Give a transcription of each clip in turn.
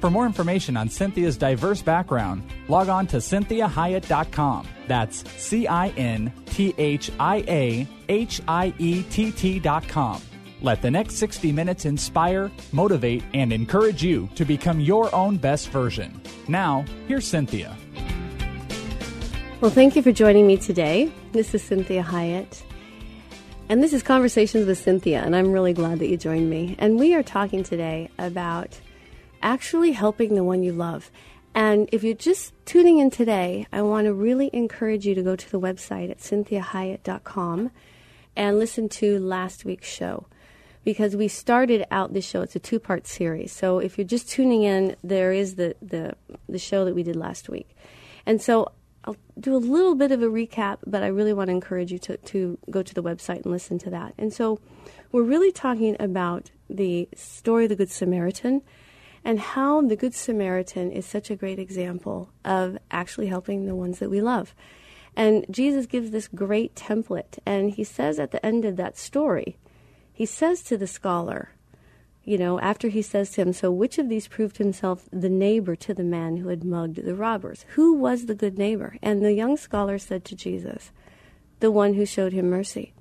For more information on Cynthia's diverse background, log on to cinthiahiett.com. That's C I N T H I A H I E T T.com. Let the next 60 minutes inspire, motivate, and encourage you to become your own best version. Now, here's Cynthia. Well, thank you for joining me today. This is Cinthia Hiett. And this is Conversations with Cynthia, and I'm really glad that you joined me. And we are talking today about actually helping the one you love. And if you're just tuning in today, I want to really encourage you to go to the website at cinthiahiett.com and listen to last week's show because we started out this show. It's a two-part series. So if you're just tuning in, there is the the, the show that we did last week, and so I'll do a little bit of a recap, but I really want to encourage you to to go to the website and listen to that. And so we're really talking about the story of the Good Samaritan and how the Good Samaritan is such a great example of actually helping the ones that we love. And Jesus gives this great template, and he says at the end of that story, he says to the scholar, you know, after he says to him, So which of these proved himself the neighbor to the man who had mugged the robbers? Who was the good neighbor? And the young scholar said to Jesus, The one who showed him mercy.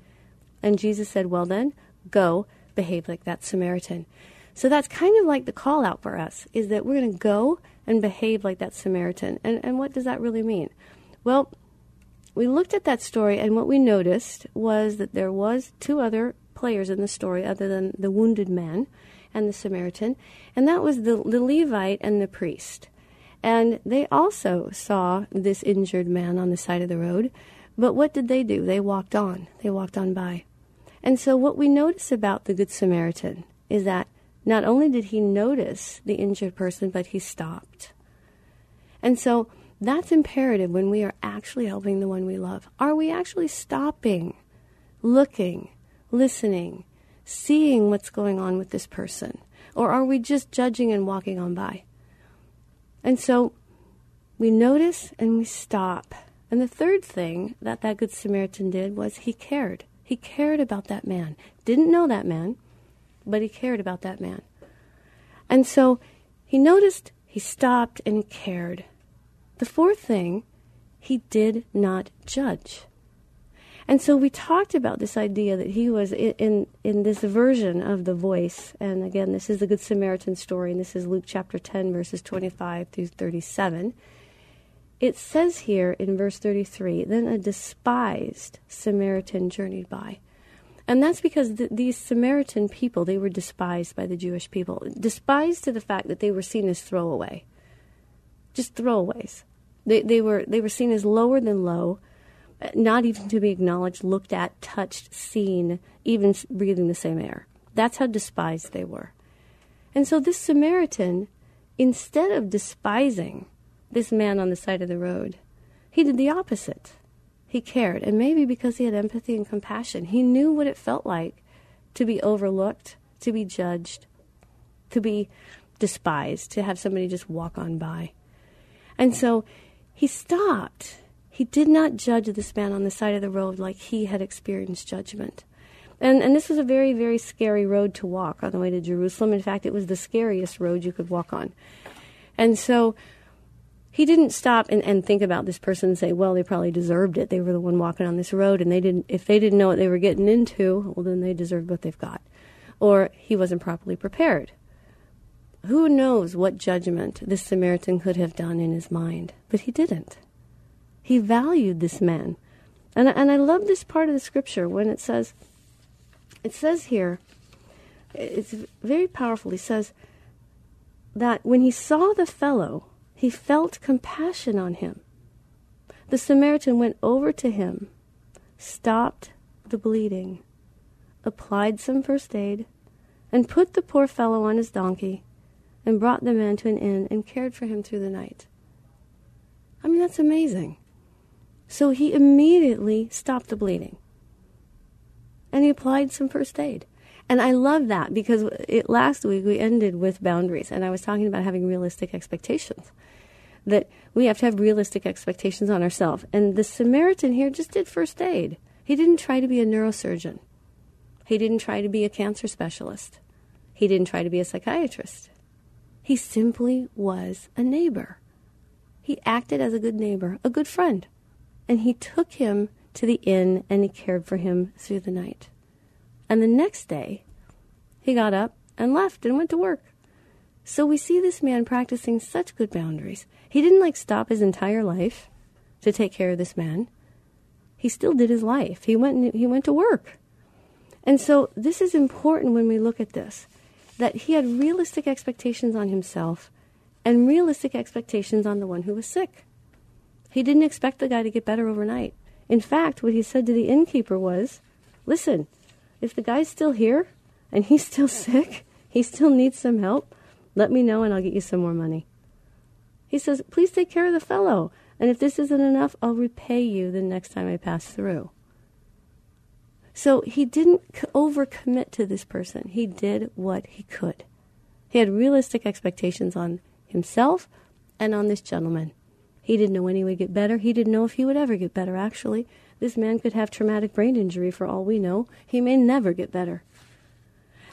And Jesus said, Well then, go behave like that Samaritan. So that's kind of like the call out for us is that we're going to go and behave like that Samaritan. And, and what does that really mean? Well, we looked at that story, and what we noticed was that there was two other players in the story other than the wounded man and the Samaritan, and that was the, the Levite and the priest. And they also saw this injured man on the side of the road, but what did they do? They walked on. They walked on by. And so what we notice about the Good Samaritan is that not only did he notice the injured person, but he stopped. And so that's imperative when we are actually helping the one we love. Are we actually stopping, looking, listening, seeing what's going on with this person? Or are we just judging and walking on by? And so we notice and we stop. And the third thing that that Good Samaritan did was he cared. He cared about that man. Didn't know that man, but he cared about that man. And so he noticed, he stopped, and cared. The fourth thing, he did not judge. And so we talked about this idea that he was in, in, in, this version of the voice. And again, this is the Good Samaritan story, and this is Luke chapter 10, verses 25 through 37. It says here in verse 33 Then a despised Samaritan journeyed by. And that's because th- these Samaritan people, they were despised by the Jewish people, despised to the fact that they were seen as throwaway, just throwaways. They, they, were, they were seen as lower than low, not even to be acknowledged, looked at, touched, seen, even breathing the same air. That's how despised they were. And so this Samaritan, instead of despising this man on the side of the road, he did the opposite. He cared, and maybe because he had empathy and compassion, he knew what it felt like to be overlooked, to be judged, to be despised, to have somebody just walk on by. And so he stopped. He did not judge this man on the side of the road like he had experienced judgment. And, and this was a very, very scary road to walk on the way to Jerusalem. In fact, it was the scariest road you could walk on. And so he didn't stop and, and think about this person and say, well, they probably deserved it. They were the one walking on this road, and they didn't. If they didn't know what they were getting into, well, then they deserved what they've got. Or he wasn't properly prepared. Who knows what judgment this Samaritan could have done in his mind? But he didn't. He valued this man And, and I love this part of the scripture when it says, it says here, it's very powerful. He says that when he saw the fellow, he felt compassion on him. The Samaritan went over to him, stopped the bleeding, applied some first aid, and put the poor fellow on his donkey and brought the man to an inn and cared for him through the night. I mean, that's amazing. So he immediately stopped the bleeding and he applied some first aid. And I love that because it, last week we ended with boundaries, and I was talking about having realistic expectations. That we have to have realistic expectations on ourselves. And the Samaritan here just did first aid. He didn't try to be a neurosurgeon. He didn't try to be a cancer specialist. He didn't try to be a psychiatrist. He simply was a neighbor. He acted as a good neighbor, a good friend. And he took him to the inn and he cared for him through the night. And the next day, he got up and left and went to work. So we see this man practicing such good boundaries. He didn't like stop his entire life to take care of this man. He still did his life. He went he went to work. And so this is important when we look at this that he had realistic expectations on himself and realistic expectations on the one who was sick. He didn't expect the guy to get better overnight. In fact, what he said to the innkeeper was, Listen, if the guy's still here and he's still sick, he still needs some help, let me know and I'll get you some more money. He says, Please take care of the fellow. And if this isn't enough, I'll repay you the next time I pass through. So he didn't overcommit to this person. He did what he could. He had realistic expectations on himself and on this gentleman. He didn't know when he would get better. He didn't know if he would ever get better, actually. This man could have traumatic brain injury for all we know. He may never get better.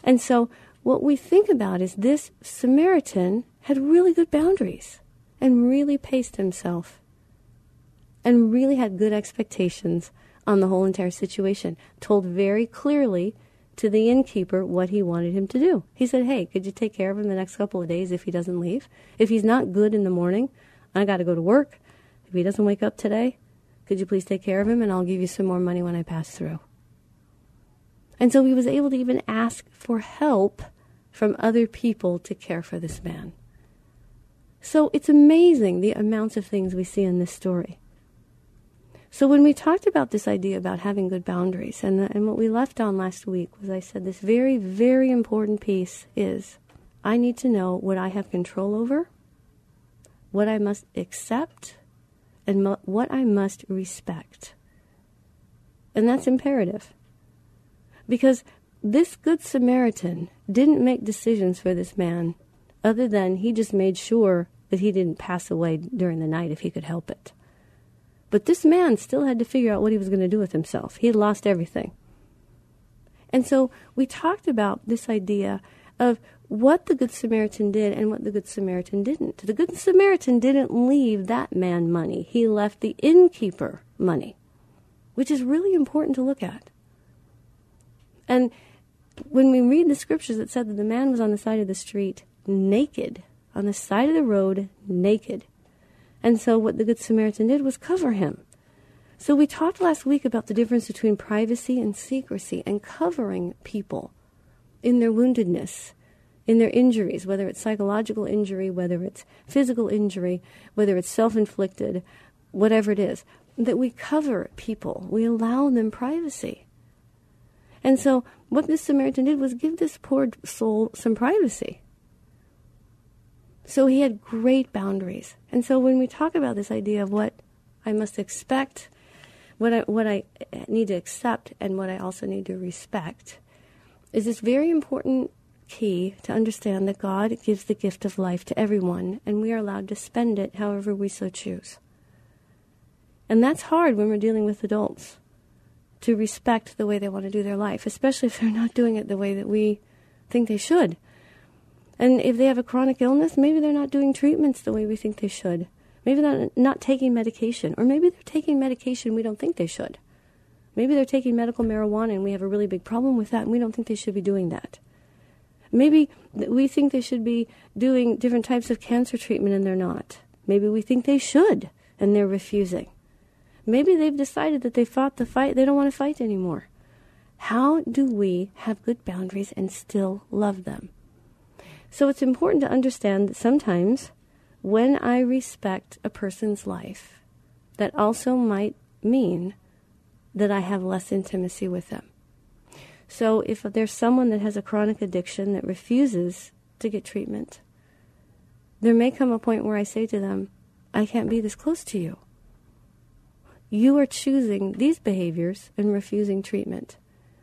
And so, what we think about is this Samaritan had really good boundaries and really paced himself and really had good expectations on the whole entire situation, told very clearly to the innkeeper what he wanted him to do. He said, Hey, could you take care of him the next couple of days if he doesn't leave? If he's not good in the morning, I got to go to work. If he doesn't wake up today, could you please take care of him and I'll give you some more money when I pass through? And so he was able to even ask for help from other people to care for this man. So it's amazing the amounts of things we see in this story. So when we talked about this idea about having good boundaries, and, the, and what we left on last week was I said this very, very important piece is I need to know what I have control over, what I must accept, and mo- what I must respect. And that's imperative. Because this Good Samaritan didn't make decisions for this man other than he just made sure that he didn't pass away during the night if he could help it. But this man still had to figure out what he was going to do with himself. He had lost everything. And so we talked about this idea of what the Good Samaritan did and what the Good Samaritan didn't. The Good Samaritan didn't leave that man money, he left the innkeeper money, which is really important to look at. And when we read the scriptures, it said that the man was on the side of the street naked, on the side of the road naked. And so what the Good Samaritan did was cover him. So we talked last week about the difference between privacy and secrecy and covering people in their woundedness, in their injuries, whether it's psychological injury, whether it's physical injury, whether it's self inflicted, whatever it is, that we cover people, we allow them privacy. And so, what this Samaritan did was give this poor soul some privacy. So he had great boundaries. And so when we talk about this idea of what I must expect, what I, what I need to accept, and what I also need to respect, is this very important key to understand that God gives the gift of life to everyone, and we are allowed to spend it however we so choose. And that's hard when we're dealing with adults to respect the way they want to do their life, especially if they're not doing it the way that we think they should. And if they have a chronic illness, maybe they're not doing treatments the way we think they should. Maybe they're not taking medication, or maybe they're taking medication we don't think they should. Maybe they're taking medical marijuana and we have a really big problem with that and we don't think they should be doing that. Maybe we think they should be doing different types of cancer treatment and they're not. Maybe we think they should and they're refusing. Maybe they've decided that they fought the fight, they don't want to fight anymore. How do we have good boundaries and still love them? So it's important to understand that sometimes when I respect a person's life, that also might mean that I have less intimacy with them. So if there's someone that has a chronic addiction that refuses to get treatment, there may come a point where I say to them, I can't be this close to you. You are choosing these behaviors and refusing treatment,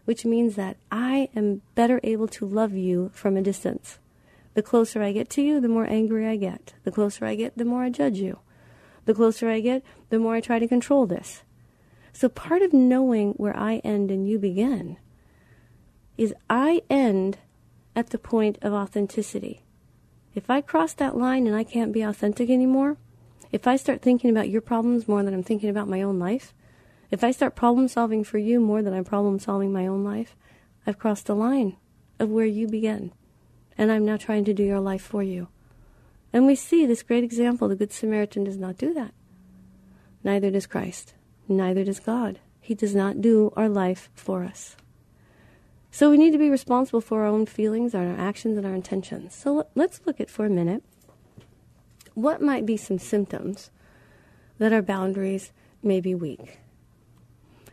which means that I am better able to love you from a distance. The closer I get to you, the more angry I get. The closer I get, the more I judge you. The closer I get, the more I try to control this. So part of knowing where I end and you begin is I end at the point of authenticity. If I cross that line and I can't be authentic anymore, if I start thinking about your problems more than I'm thinking about my own life, if I start problem solving for you more than I'm problem solving my own life, I've crossed the line of where you begin. And I'm now trying to do your life for you. And we see this great example the Good Samaritan does not do that. Neither does Christ. Neither does God. He does not do our life for us. So we need to be responsible for our own feelings, our actions, and our intentions. So let's look at for a minute what might be some symptoms that our boundaries may be weak.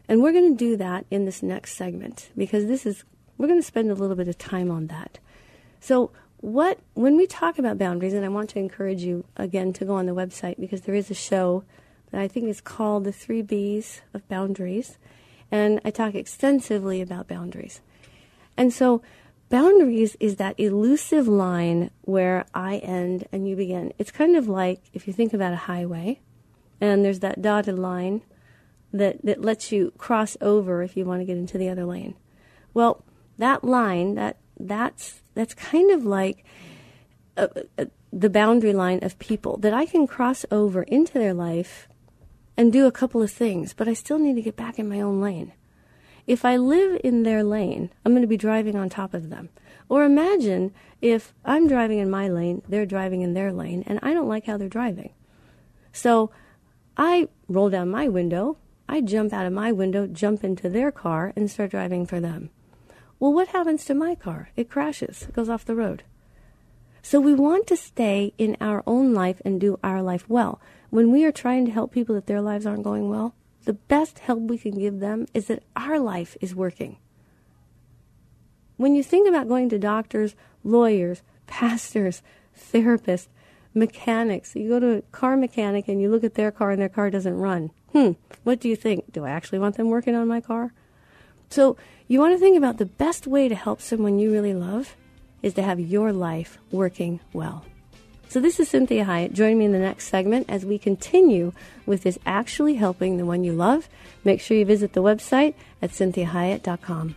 And we're going to do that in this next segment because this is we're going to spend a little bit of time on that. So what when we talk about boundaries and I want to encourage you again to go on the website because there is a show that I think is called The Three B's of Boundaries. And I talk extensively about boundaries. And so, boundaries is that elusive line where I end and you begin. It's kind of like if you think about a highway, and there's that dotted line that, that lets you cross over if you want to get into the other lane. Well, that line, that that's that's kind of like a, a, the boundary line of people that I can cross over into their life and do a couple of things, but I still need to get back in my own lane. If I live in their lane, I'm going to be driving on top of them. Or imagine if I'm driving in my lane, they're driving in their lane, and I don't like how they're driving. So I roll down my window, I jump out of my window, jump into their car, and start driving for them. Well, what happens to my car? It crashes, it goes off the road. So we want to stay in our own life and do our life well when we are trying to help people that their lives aren't going well, the best help we can give them is that our life is working. When you think about going to doctors, lawyers, pastors, therapists, mechanics, you go to a car mechanic and you look at their car and their car doesn't run. Hmm, what do you think? Do I actually want them working on my car? So, you want to think about the best way to help someone you really love is to have your life working well. So, this is Cinthia Hiett. Join me in the next segment as we continue with this actually helping the one you love. Make sure you visit the website at cinthiahiett.com.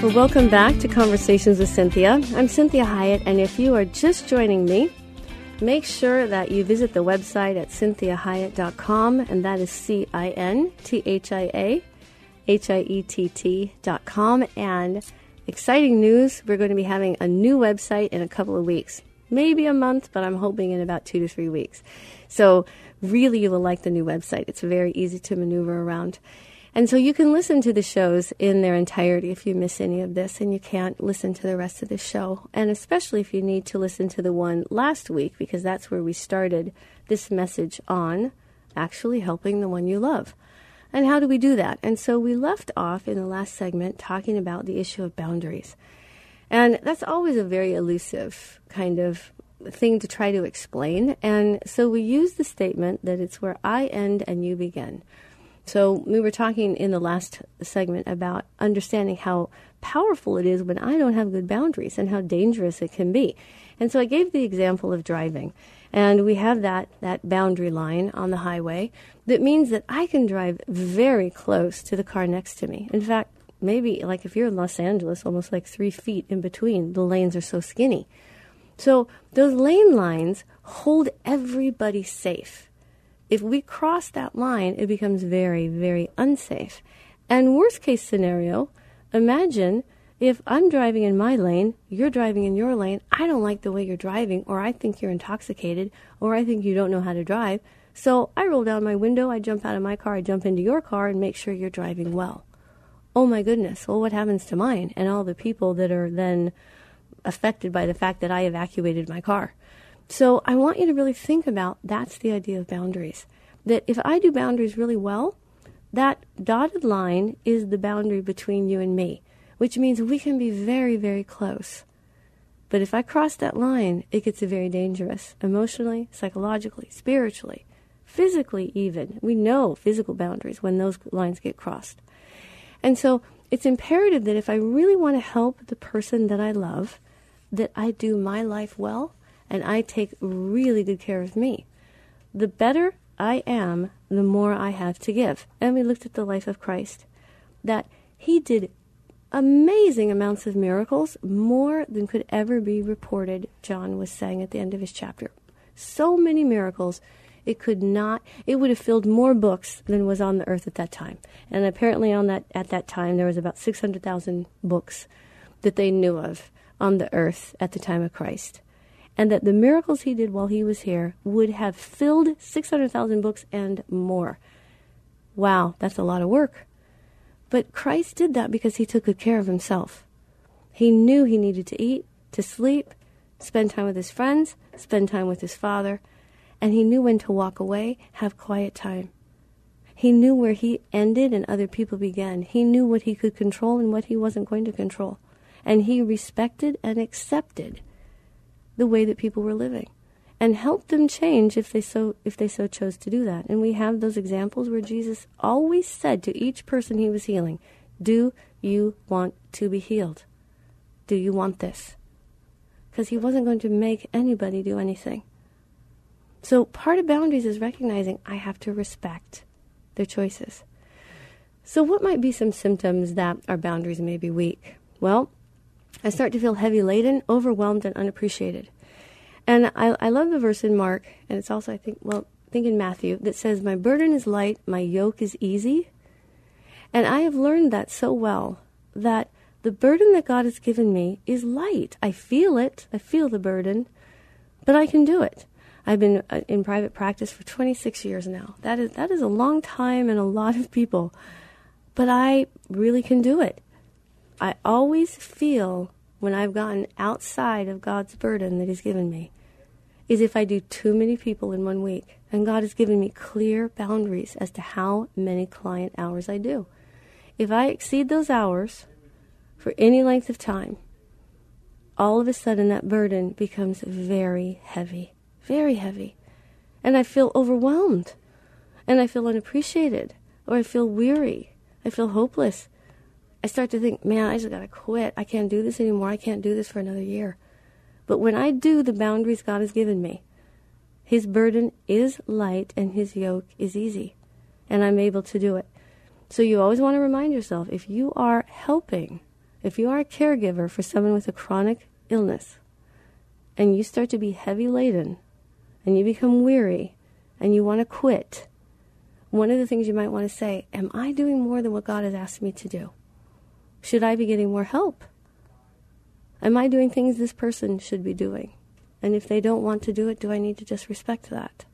Well, welcome back to Conversations with Cynthia. I'm Cinthia Hiett, and if you are just joining me, Make sure that you visit the website at cinthiahiett.com, and that is C I N T H I A H I E T T.com. And exciting news we're going to be having a new website in a couple of weeks. Maybe a month, but I'm hoping in about two to three weeks. So, really, you will like the new website. It's very easy to maneuver around. And so you can listen to the shows in their entirety if you miss any of this and you can't listen to the rest of the show. And especially if you need to listen to the one last week, because that's where we started this message on actually helping the one you love. And how do we do that? And so we left off in the last segment talking about the issue of boundaries. And that's always a very elusive kind of thing to try to explain. And so we use the statement that it's where I end and you begin so, we were talking in the last segment about understanding how powerful it is when I don't have good boundaries and how dangerous it can be. And so I gave the example of driving. And we have that, that boundary line on the highway that means that I can drive very close to the car next to me. In fact, maybe like if you're in Los Angeles, almost like three feet in between, the lanes are so skinny. So those lane lines hold everybody safe. If we cross that line, it becomes very, very unsafe. And worst case scenario, imagine if I'm driving in my lane, you're driving in your lane, I don't like the way you're driving, or I think you're intoxicated, or I think you don't know how to drive. So I roll down my window, I jump out of my car, I jump into your car and make sure you're driving well. Oh my goodness, well, what happens to mine and all the people that are then affected by the fact that I evacuated my car? So I want you to really think about that's the idea of boundaries. That if I do boundaries really well, that dotted line is the boundary between you and me which means we can be very, very close. But if I cross that line, it gets very dangerous emotionally, psychologically, spiritually, physically, even. We know physical boundaries when those lines get crossed. And so it's imperative that if I really want to help the person that I love, that I do my life well and I take really good care of me. The better I am, the more I have to give. And we looked at the life of Christ, that he did amazing amounts of miracles, more than could ever be reported, John was saying at the end of his chapter. So many miracles, it could not, it would have filled more books than was on the earth at that time. And apparently on that, at that time, there was about 600,000 books that they knew of on the earth at the time of Christ. And that the miracles he did while he was here would have filled 600,000 books and more. Wow, that's a lot of work. But Christ did that because he took good care of himself. He knew he needed to eat, to sleep, spend time with his friends, spend time with his father, and he knew when to walk away, have quiet time. He knew where he ended and other people began. He knew what he could control and what he wasn't going to control. And he respected and accepted the way that people were living and help them change if they so if they so chose to do that. And we have those examples where Jesus always said to each person he was healing, "Do you want to be healed? Do you want this?" Because he wasn't going to make anybody do anything. So part of boundaries is recognizing I have to respect their choices. So what might be some symptoms that our boundaries may be weak? Well, I start to feel heavy laden, overwhelmed, and unappreciated. And I, I love the verse in Mark, and it's also, I think, well, I think in Matthew, that says, My burden is light, my yoke is easy. And I have learned that so well that the burden that God has given me is light. I feel it, I feel the burden, but I can do it. I've been uh, in private practice for 26 years now. That is, that is a long time and a lot of people, but I really can do it. I always feel when I've gotten outside of God's burden that He's given me is if I do too many people in one week. And God has given me clear boundaries as to how many client hours I do. If I exceed those hours for any length of time, all of a sudden that burden becomes very heavy, very heavy. And I feel overwhelmed. And I feel unappreciated. Or I feel weary. I feel hopeless. I start to think, man, I just got to quit. I can't do this anymore. I can't do this for another year. But when I do the boundaries God has given me, His burden is light and His yoke is easy. And I'm able to do it. So you always want to remind yourself if you are helping, if you are a caregiver for someone with a chronic illness, and you start to be heavy laden, and you become weary, and you want to quit, one of the things you might want to say, Am I doing more than what God has asked me to do? Should I be getting more help? Am I doing things this person should be doing? And if they don't want to do it, do I need to just respect that?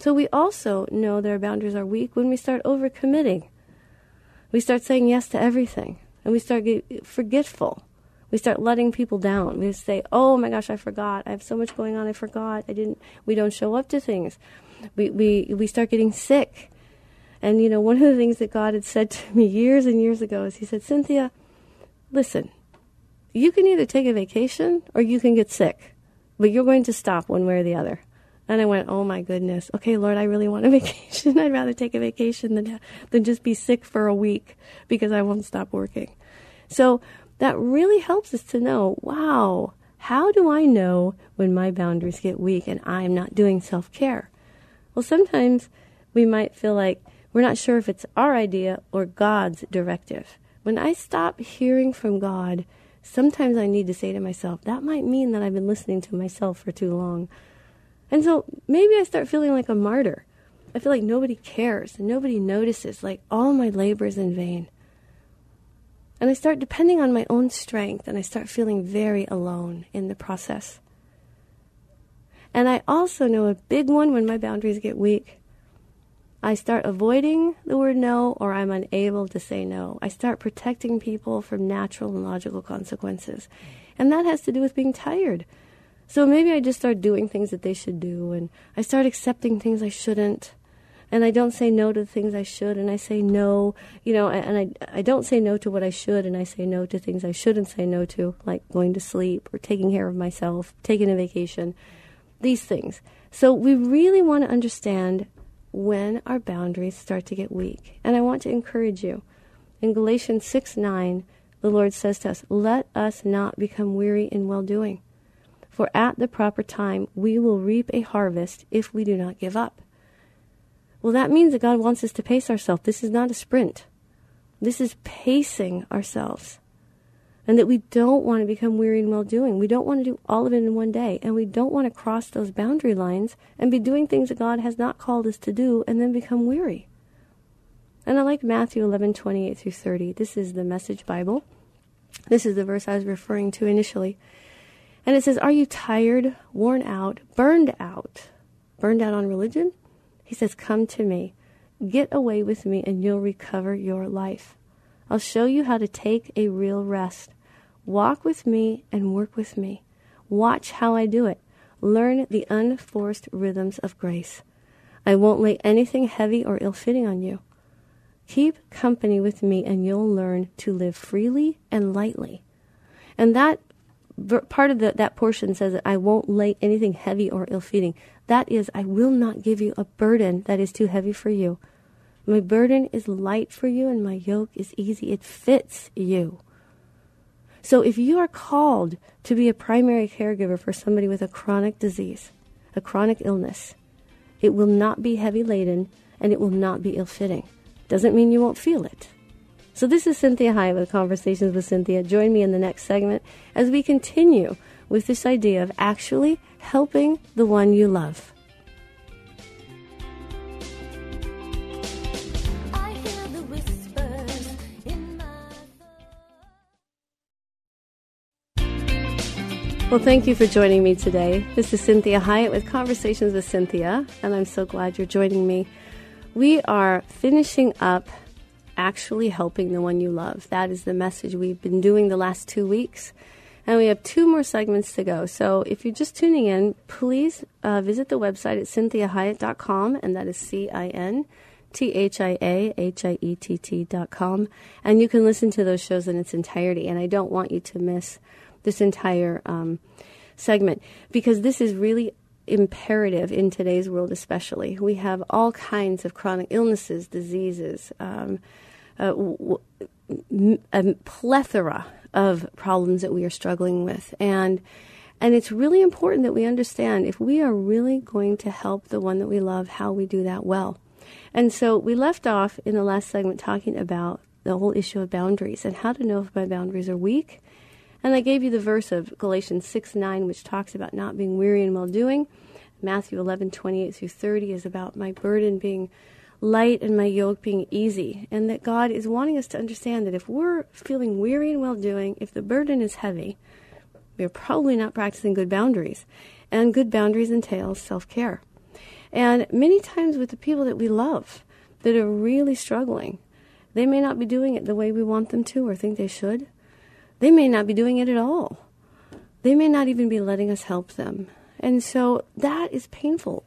So we also know that our boundaries are weak when we start overcommitting. We start saying yes to everything, and we start get forgetful. We start letting people down. We say, "Oh my gosh, I forgot. I have so much going on. I forgot. I didn't." We don't show up to things. We we we start getting sick and, you know, one of the things that God had said to me years and years ago is He said, Cynthia, listen, you can either take a vacation or you can get sick, but you're going to stop one way or the other. And I went, oh my goodness. Okay, Lord, I really want a vacation. I'd rather take a vacation than, than just be sick for a week because I won't stop working. So that really helps us to know, wow, how do I know when my boundaries get weak and I'm not doing self care? Well, sometimes we might feel like, we're not sure if it's our idea or God's directive. When I stop hearing from God, sometimes I need to say to myself, that might mean that I've been listening to myself for too long. And so maybe I start feeling like a martyr. I feel like nobody cares, and nobody notices, like all my labor is in vain. And I start depending on my own strength and I start feeling very alone in the process. And I also know a big one when my boundaries get weak. I start avoiding the word no or I'm unable to say no. I start protecting people from natural and logical consequences. And that has to do with being tired. So maybe I just start doing things that they should do and I start accepting things I shouldn't and I don't say no to the things I should, and I say no, you know, and I, I don't say no to what I should, and I say no to things I shouldn't say no to, like going to sleep or taking care of myself, taking a vacation, these things. So we really want to understand when our boundaries start to get weak. And I want to encourage you. In Galatians 6 9, the Lord says to us, Let us not become weary in well doing, for at the proper time we will reap a harvest if we do not give up. Well, that means that God wants us to pace ourselves. This is not a sprint. This is pacing ourselves. And that we don't want to become weary in well doing. We don't want to do all of it in one day. And we don't want to cross those boundary lines and be doing things that God has not called us to do and then become weary. And I like Matthew 11, 28 through 30. This is the Message Bible. This is the verse I was referring to initially. And it says, Are you tired, worn out, burned out? Burned out on religion? He says, Come to me. Get away with me, and you'll recover your life. I'll show you how to take a real rest. Walk with me and work with me. Watch how I do it. Learn the unforced rhythms of grace. I won't lay anything heavy or ill fitting on you. Keep company with me, and you'll learn to live freely and lightly. And that part of the, that portion says that I won't lay anything heavy or ill fitting. That is, I will not give you a burden that is too heavy for you. My burden is light for you, and my yoke is easy. It fits you. So if you are called to be a primary caregiver for somebody with a chronic disease, a chronic illness, it will not be heavy laden and it will not be ill fitting. Doesn't mean you won't feel it. So this is Cinthia Hiett with Conversations with Cynthia. Join me in the next segment as we continue with this idea of actually helping the one you love. Well, thank you for joining me today. This is Cinthia Hiett with Conversations with Cynthia, and I'm so glad you're joining me. We are finishing up actually helping the one you love. That is the message we've been doing the last two weeks. And we have two more segments to go. So if you're just tuning in, please uh, visit the website at cinthiahiett.com, and that is C I N T H I A H I E T T.com. And you can listen to those shows in its entirety. And I don't want you to miss this entire um, segment because this is really imperative in today's world, especially. We have all kinds of chronic illnesses, diseases, um, uh, plethora of problems that we are struggling with. And and it's really important that we understand if we are really going to help the one that we love, how we do that well. And so we left off in the last segment talking about the whole issue of boundaries and how to know if my boundaries are weak. And I gave you the verse of Galatians 6 9, which talks about not being weary in well doing. Matthew 11 28 through 30 is about my burden being light and my yoke being easy. And that God is wanting us to understand that if we're feeling weary in well doing, if the burden is heavy, we're probably not practicing good boundaries. And good boundaries entails self care. And many times with the people that we love that are really struggling, they may not be doing it the way we want them to or think they should. They may not be doing it at all. They may not even be letting us help them. And so that is painful.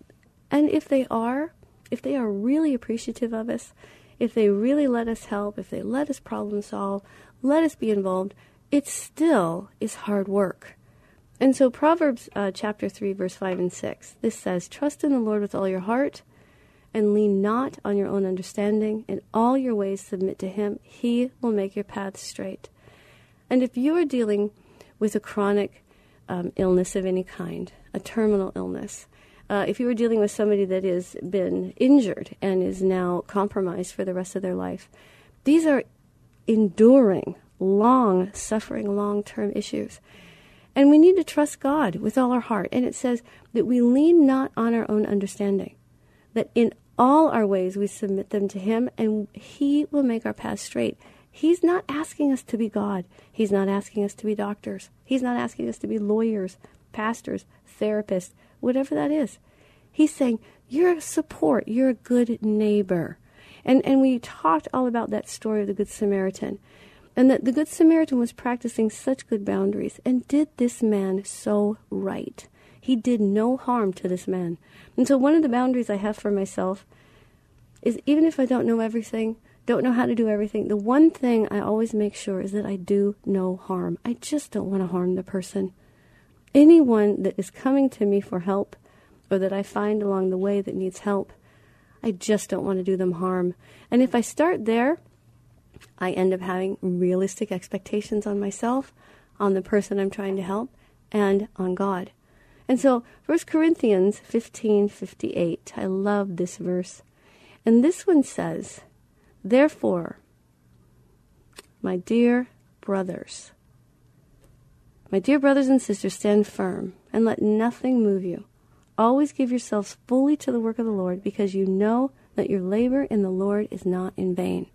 And if they are, if they are really appreciative of us, if they really let us help, if they let us problem solve, let us be involved, it still is hard work. And so, Proverbs uh, chapter 3, verse 5 and 6, this says, Trust in the Lord with all your heart and lean not on your own understanding. In all your ways, submit to Him. He will make your paths straight. And if you are dealing with a chronic um, illness of any kind, a terminal illness, uh, if you are dealing with somebody that has been injured and is now compromised for the rest of their life, these are enduring, long suffering, long term issues. And we need to trust God with all our heart. And it says that we lean not on our own understanding, that in all our ways we submit them to Him, and He will make our path straight. He's not asking us to be God. He's not asking us to be doctors. He's not asking us to be lawyers, pastors, therapists, whatever that is. He's saying, You're a support, you're a good neighbor. And, and we talked all about that story of the Good Samaritan. And that the Good Samaritan was practicing such good boundaries and did this man so right. He did no harm to this man. And so, one of the boundaries I have for myself is even if I don't know everything, don't know how to do everything. The one thing I always make sure is that I do no harm. I just don't want to harm the person. Anyone that is coming to me for help or that I find along the way that needs help, I just don't want to do them harm. And if I start there, I end up having realistic expectations on myself, on the person I'm trying to help, and on God. And so 1 Corinthians 15:58, I love this verse. And this one says, Therefore, my dear brothers, my dear brothers and sisters, stand firm and let nothing move you. Always give yourselves fully to the work of the Lord because you know that your labor in the Lord is not in vain.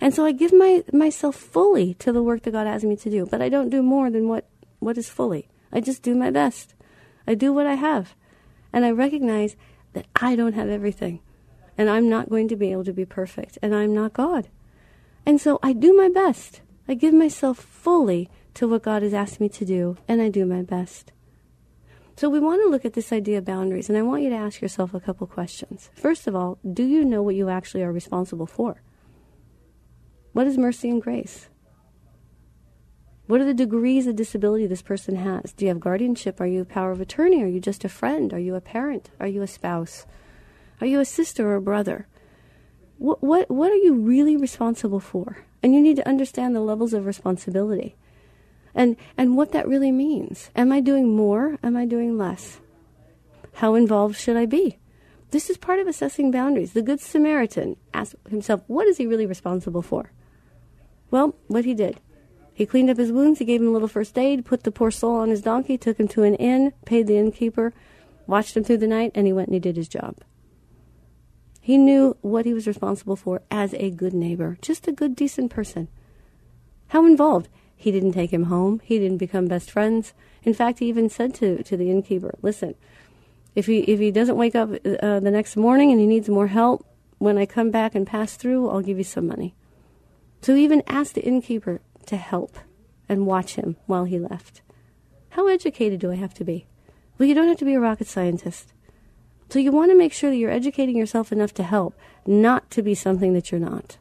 And so I give my, myself fully to the work that God has me to do, but I don't do more than what, what is fully. I just do my best. I do what I have. And I recognize that I don't have everything and I'm not going to be able to be perfect, and I'm not God. And so I do my best. I give myself fully to what God has asked me to do, and I do my best. So we want to look at this idea of boundaries, and I want you to ask yourself a couple questions. First of all, do you know what you actually are responsible for? What is mercy and grace? What are the degrees of disability this person has? Do you have guardianship? Are you a power of attorney? Are you just a friend? Are you a parent? Are you a spouse? Are you a sister or a brother? What, what, what are you really responsible for? And you need to understand the levels of responsibility and, and what that really means. Am I doing more? Am I doing less? How involved should I be? This is part of assessing boundaries. The Good Samaritan asked himself, what is he really responsible for? Well, what he did. He cleaned up his wounds, he gave him a little first aid, put the poor soul on his donkey, took him to an inn, paid the innkeeper, watched him through the night, and he went and he did his job. He knew what he was responsible for as a good neighbor, just a good, decent person. How involved? He didn't take him home. He didn't become best friends. In fact, he even said to, to the innkeeper, listen, if he, if he doesn't wake up uh, the next morning and he needs more help, when I come back and pass through, I'll give you some money. So he even asked the innkeeper to help and watch him while he left. How educated do I have to be? Well, you don't have to be a rocket scientist. So you want to make sure that you're educating yourself enough to help, not to be something that you're not.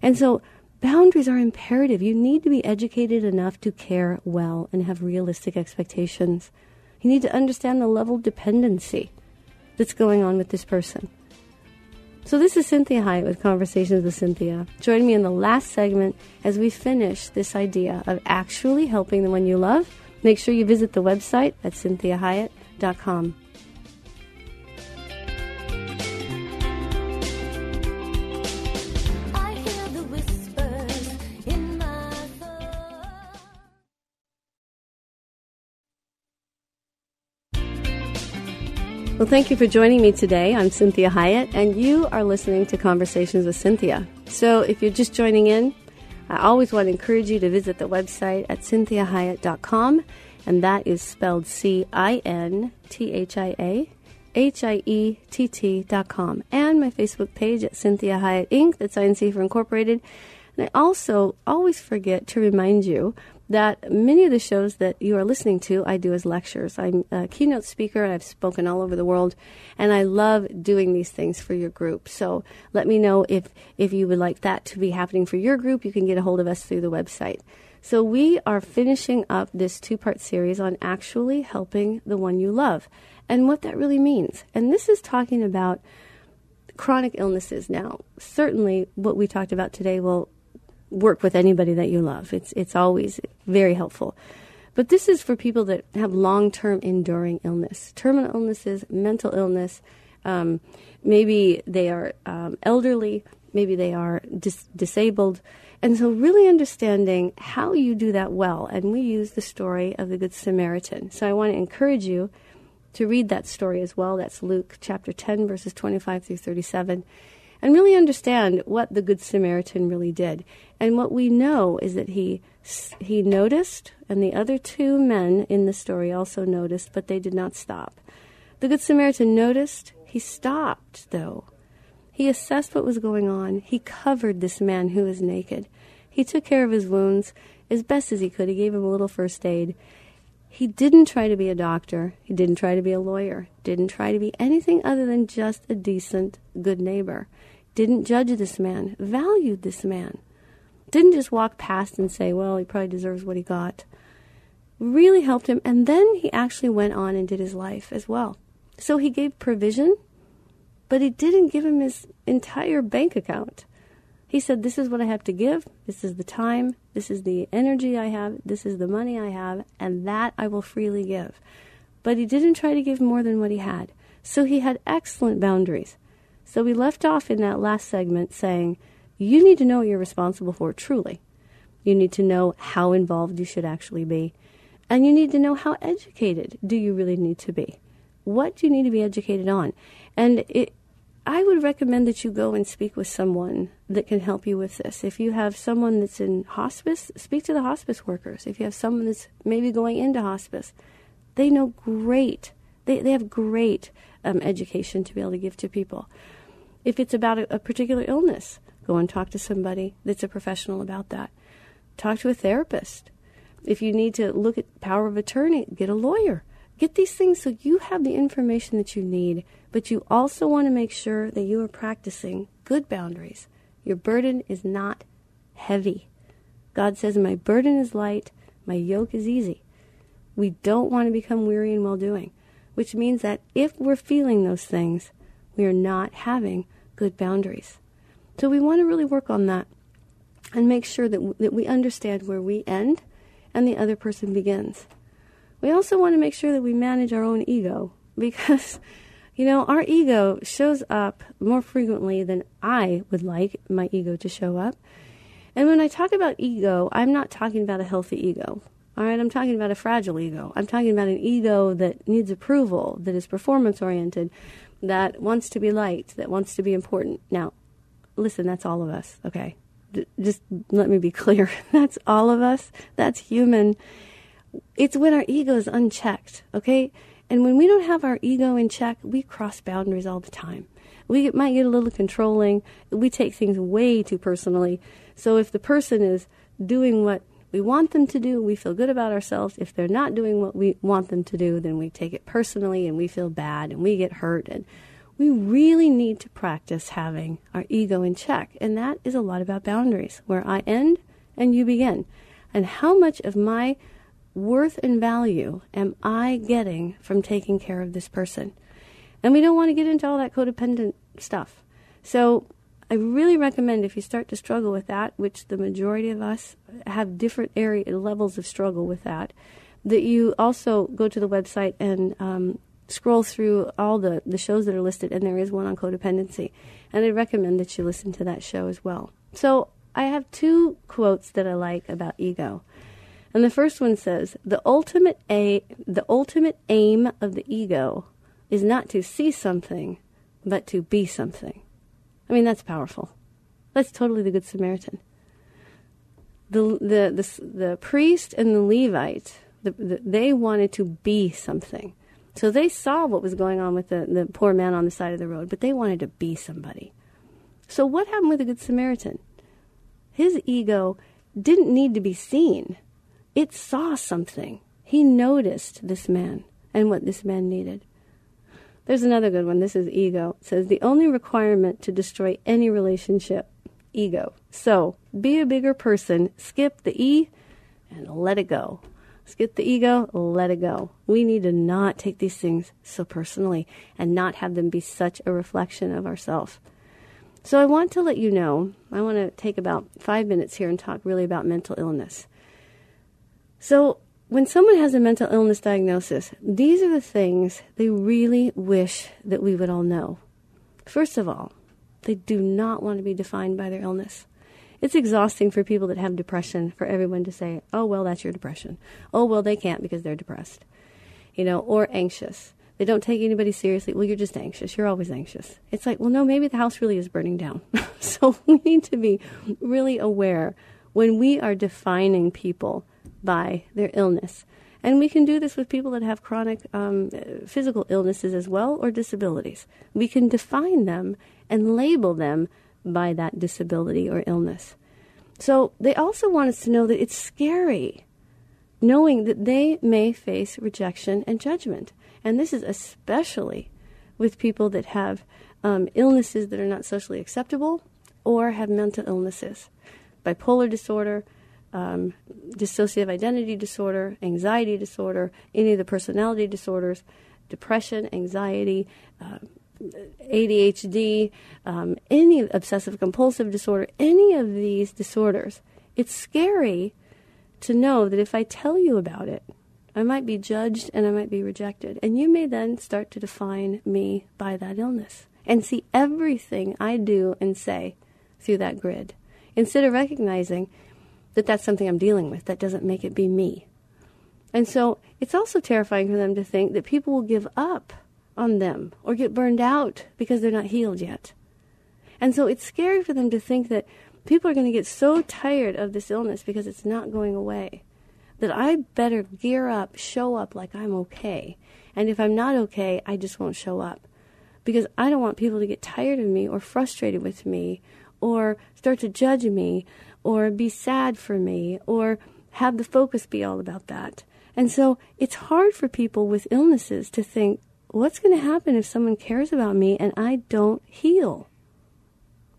And so boundaries are imperative. You need to be educated enough to care well and have realistic expectations. You need to understand the level of dependency that's going on with this person. So, this is Cinthia Hiett with Conversations with Cynthia. Join me in the last segment as we finish this idea of actually helping the one you love. Make sure you visit the website at cinthiahiett.com. Well, thank you for joining me today. I'm Cinthia Hiett, and you are listening to Conversations with Cynthia. So, if you're just joining in, I always want to encourage you to visit the website at cinthiahiett.com, and that is spelled C I N T H I A H I E T T.com, and my Facebook page at Cinthia Hiett Inc., that's INC for Incorporated. And I also always forget to remind you that many of the shows that you are listening to, I do as lectures. I'm a keynote speaker. And I've spoken all over the world, and I love doing these things for your group. So let me know if, if you would like that to be happening for your group. You can get a hold of us through the website. So we are finishing up this two part series on actually helping the one you love and what that really means. And this is talking about chronic illnesses. Now, certainly what we talked about today will work with anybody that you love. It's it's always very helpful. But this is for people that have long term enduring illness, terminal illnesses, mental illness. Um, maybe they are um, elderly, maybe they are dis- disabled. And so, really understanding how you do that well. And we use the story of the Good Samaritan. So, I want to encourage you to read that story as well. That's Luke chapter 10, verses 25 through 37. And really understand what the Good Samaritan really did. And what we know is that he he noticed, and the other two men in the story also noticed, but they did not stop. The Good Samaritan noticed. He stopped, though. He assessed what was going on. He covered this man who was naked. He took care of his wounds as best as he could. He gave him a little first aid. He didn't try to be a doctor. He didn't try to be a lawyer. Didn't try to be anything other than just a decent, good neighbor. Didn't judge this man. Valued this man. Didn't just walk past and say, well, he probably deserves what he got. Really helped him. And then he actually went on and did his life as well. So he gave provision, but he didn't give him his entire bank account. He said, This is what I have to give. This is the time. This is the energy I have. This is the money I have. And that I will freely give. But he didn't try to give more than what he had. So he had excellent boundaries. So we left off in that last segment saying, You need to know what you're responsible for truly. You need to know how involved you should actually be. And you need to know how educated do you really need to be what do you need to be educated on? And it, I would recommend that you go and speak with someone that can help you with this. If you have someone that's in hospice, speak to the hospice workers. If you have someone that's maybe going into hospice, they know great. They, they have great um, education to be able to give to people. If it's about a, a particular illness, go and talk to somebody that's a professional about that. Talk to a therapist. If you need to look at power of attorney, get a lawyer. Get these things so you have the information that you need, but you also want to make sure that you are practicing good boundaries. Your burden is not heavy. God says, My burden is light, my yoke is easy. We don't want to become weary in well doing, which means that if we're feeling those things, we are not having good boundaries. So we want to really work on that and make sure that, w- that we understand where we end and the other person begins. We also want to make sure that we manage our own ego because, you know, our ego shows up more frequently than I would like my ego to show up. And when I talk about ego, I'm not talking about a healthy ego. All right, I'm talking about a fragile ego. I'm talking about an ego that needs approval, that is performance oriented, that wants to be liked, that wants to be important. Now, listen, that's all of us, okay? D- just let me be clear. that's all of us. That's human it's when our ego is unchecked, okay? And when we don't have our ego in check, we cross boundaries all the time. We might get a little controlling. We take things way too personally. So if the person is doing what we want them to do, we feel good about ourselves. If they're not doing what we want them to do, then we take it personally and we feel bad and we get hurt. And we really need to practice having our ego in check. And that is a lot about boundaries, where I end and you begin. And how much of my worth and value am I getting from taking care of this person? And we don't want to get into all that codependent stuff. So I really recommend if you start to struggle with that, which the majority of us have different area levels of struggle with that, that you also go to the website and um, scroll through all the, the shows that are listed, and there is one on codependency. And I recommend that you listen to that show as well. So I have two quotes that I like about ego. And the first one says, "The ultimate a the ultimate aim of the ego is not to see something, but to be something." I mean, that's powerful. That's totally the good Samaritan. The the the, the priest and the Levite, the, the, they wanted to be something. So they saw what was going on with the, the poor man on the side of the road, but they wanted to be somebody. So what happened with the Good Samaritan? His ego didn't need to be seen. It saw something. He noticed this man and what this man needed. There's another good one. This is ego. It says the only requirement to destroy any relationship, ego. So be a bigger person, skip the E and let it go. Skip the ego, let it go. We need to not take these things so personally and not have them be such a reflection of ourselves. So I want to let you know, I want to take about five minutes here and talk really about mental illness. So, when someone has a mental illness diagnosis, these are the things they really wish that we would all know. First of all, they do not want to be defined by their illness. It's exhausting for people that have depression for everyone to say, oh, well, that's your depression. Oh, well, they can't because they're depressed. You know, or anxious. They don't take anybody seriously. Well, you're just anxious. You're always anxious. It's like, well, no, maybe the house really is burning down. so we need to be really aware when we are defining people by their illness. And we can do this with people that have chronic um, physical illnesses as well or disabilities. We can define them and label them by that disability or illness. So they also want us to know that it's scary knowing that they may face rejection and judgment. And this is especially with people that have um, illnesses that are not socially acceptable or have mental illnesses. Bipolar disorder, um, dissociative identity disorder, anxiety disorder, any of the personality disorders, depression, anxiety, uh, ADHD, um, any obsessive compulsive disorder, any of these disorders. It's scary to know that if I tell you about it, I might be judged and I might be rejected. And you may then start to define me by that illness and see everything I do and say through that grid instead of recognizing that that's something I'm dealing with. That doesn't make it be me. And so it's also terrifying for them to think that people will give up on them or get burned out because they're not healed yet. And so it's scary for them to think that people are going to get so tired of this illness because it's not going away that I better gear up, show up like I'm okay. And if I'm not okay, I just won't show up. Because I don't want people to get tired of me or frustrated with me or start to judge me or be sad for me or have the focus be all about that. And so it's hard for people with illnesses to think, what's going to happen if someone cares about me and I don't heal?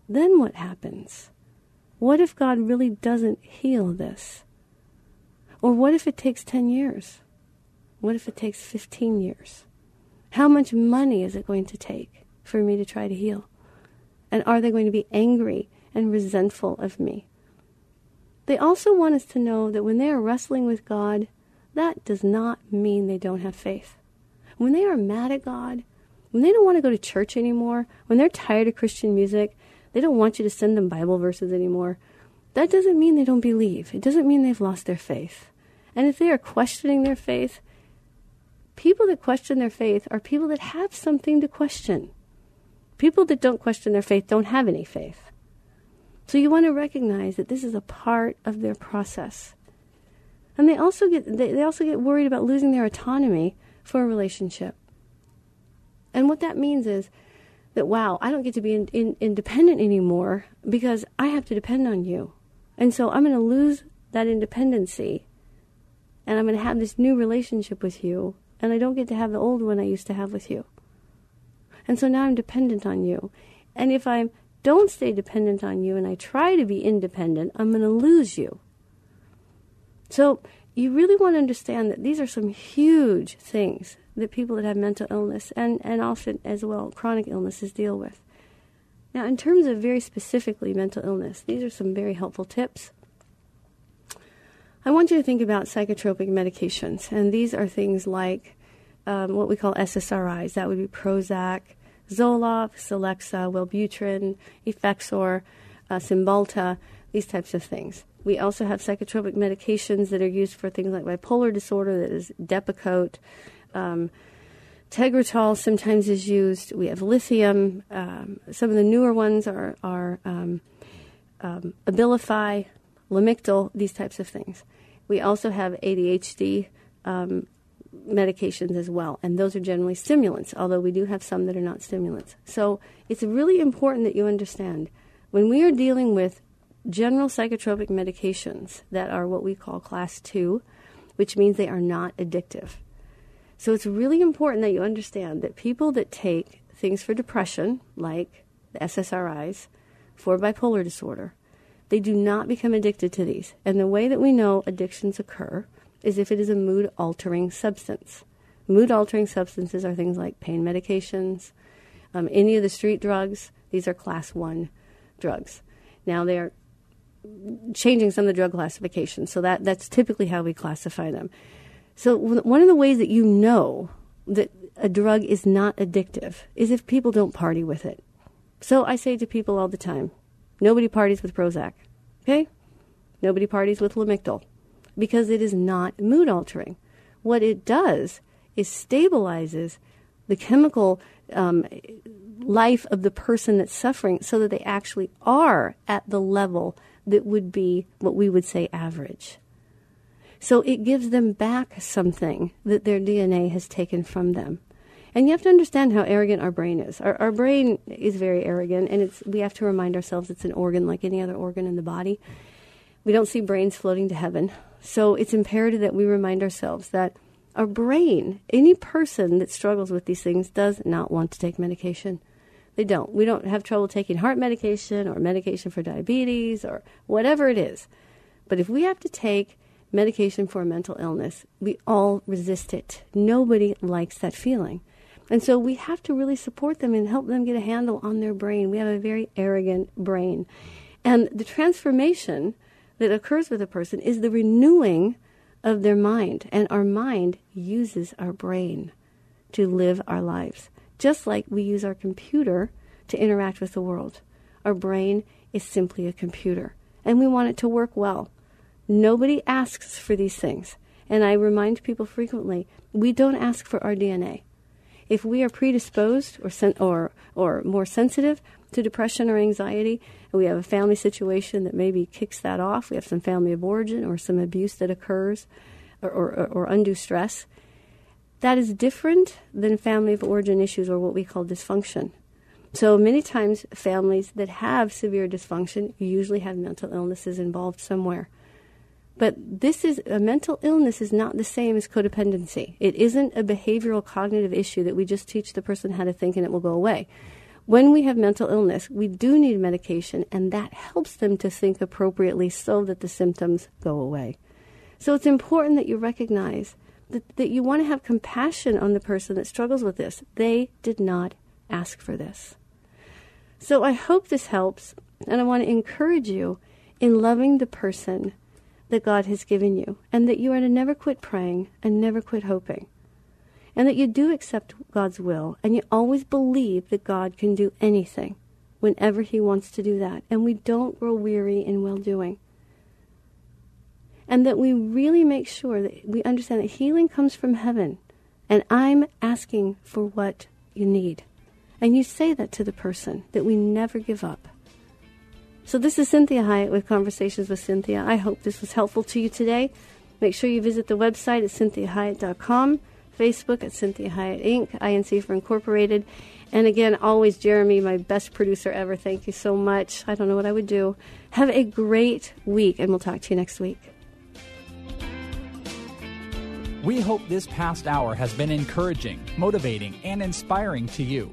Then what happens? What if God really doesn't heal this? Or what if it takes 10 years? What if it takes 15 years? How much money is it going to take for me to try to heal? And are they going to be angry and resentful of me? They also want us to know that when they are wrestling with God, that does not mean they don't have faith. When they are mad at God, when they don't want to go to church anymore, when they're tired of Christian music, they don't want you to send them Bible verses anymore, that doesn't mean they don't believe. It doesn't mean they've lost their faith. And if they are questioning their faith, people that question their faith are people that have something to question. People that don't question their faith don't have any faith. So you want to recognize that this is a part of their process. And they also get they, they also get worried about losing their autonomy for a relationship. And what that means is that wow, I don't get to be in, in, independent anymore because I have to depend on you. And so I'm going to lose that independency and I'm going to have this new relationship with you, and I don't get to have the old one I used to have with you. And so now I'm dependent on you. And if I don't stay dependent on you and I try to be independent, I'm going to lose you. So you really want to understand that these are some huge things that people that have mental illness and, and often as well chronic illnesses deal with. Now, in terms of very specifically mental illness, these are some very helpful tips I want you to think about psychotropic medications, and these are things like um, what we call SSRIs. That would be Prozac, Zoloft, Celexa, Wellbutrin, Effexor, uh, Cymbalta, these types of things. We also have psychotropic medications that are used for things like bipolar disorder, that is Depakote. Um, Tegretol sometimes is used. We have lithium. Um, some of the newer ones are, are um, um, Abilify, Lamictal, these types of things. We also have ADHD um, medications as well, and those are generally stimulants, although we do have some that are not stimulants. So it's really important that you understand when we are dealing with general psychotropic medications that are what we call class 2, which means they are not addictive. So it's really important that you understand that people that take things for depression, like the SSRIs, for bipolar disorder, they do not become addicted to these. And the way that we know addictions occur is if it is a mood altering substance. Mood altering substances are things like pain medications, um, any of the street drugs. These are class one drugs. Now they are changing some of the drug classifications, so that, that's typically how we classify them. So, one of the ways that you know that a drug is not addictive is if people don't party with it. So, I say to people all the time Nobody parties with Prozac. Okay? Nobody parties with Lamictal because it is not mood altering. What it does is stabilizes the chemical um, life of the person that's suffering so that they actually are at the level that would be what we would say average. So it gives them back something that their DNA has taken from them. And you have to understand how arrogant our brain is. Our, our brain is very arrogant, and it's, we have to remind ourselves it's an organ like any other organ in the body. We don't see brains floating to heaven. So it's imperative that we remind ourselves that our brain, any person that struggles with these things, does not want to take medication. They don't. We don't have trouble taking heart medication or medication for diabetes or whatever it is. But if we have to take medication for a mental illness, we all resist it. Nobody likes that feeling. And so we have to really support them and help them get a handle on their brain. We have a very arrogant brain. And the transformation that occurs with a person is the renewing of their mind. And our mind uses our brain to live our lives, just like we use our computer to interact with the world. Our brain is simply a computer, and we want it to work well. Nobody asks for these things. And I remind people frequently we don't ask for our DNA. If we are predisposed or, sen- or, or more sensitive to depression or anxiety, we have a family situation that maybe kicks that off, we have some family of origin or some abuse that occurs or, or, or undue stress, that is different than family of origin issues or what we call dysfunction. So many times, families that have severe dysfunction usually have mental illnesses involved somewhere. But this is a mental illness is not the same as codependency. It isn't a behavioral cognitive issue that we just teach the person how to think and it will go away. When we have mental illness, we do need medication, and that helps them to think appropriately so that the symptoms go away. So it's important that you recognize that, that you want to have compassion on the person that struggles with this. They did not ask for this. So I hope this helps, and I want to encourage you in loving the person that God has given you, and that you are to never quit praying and never quit hoping and that you do accept God's will and you always believe that God can do anything whenever He wants to do that. And we don't grow weary in well doing. And that we really make sure that we understand that healing comes from heaven. And I'm asking for what you need. And you say that to the person, that we never give up. So, this is Cinthia Hiett with Conversations with Cinthia. I hope this was helpful to you today. Make sure you visit the website at cinthiahiett.com. Facebook at Cinthia Hiett Inc., INC for Incorporated. And again, always Jeremy, my best producer ever. Thank you so much. I don't know what I would do. Have a great week, and we'll talk to you next week. We hope this past hour has been encouraging, motivating, and inspiring to you.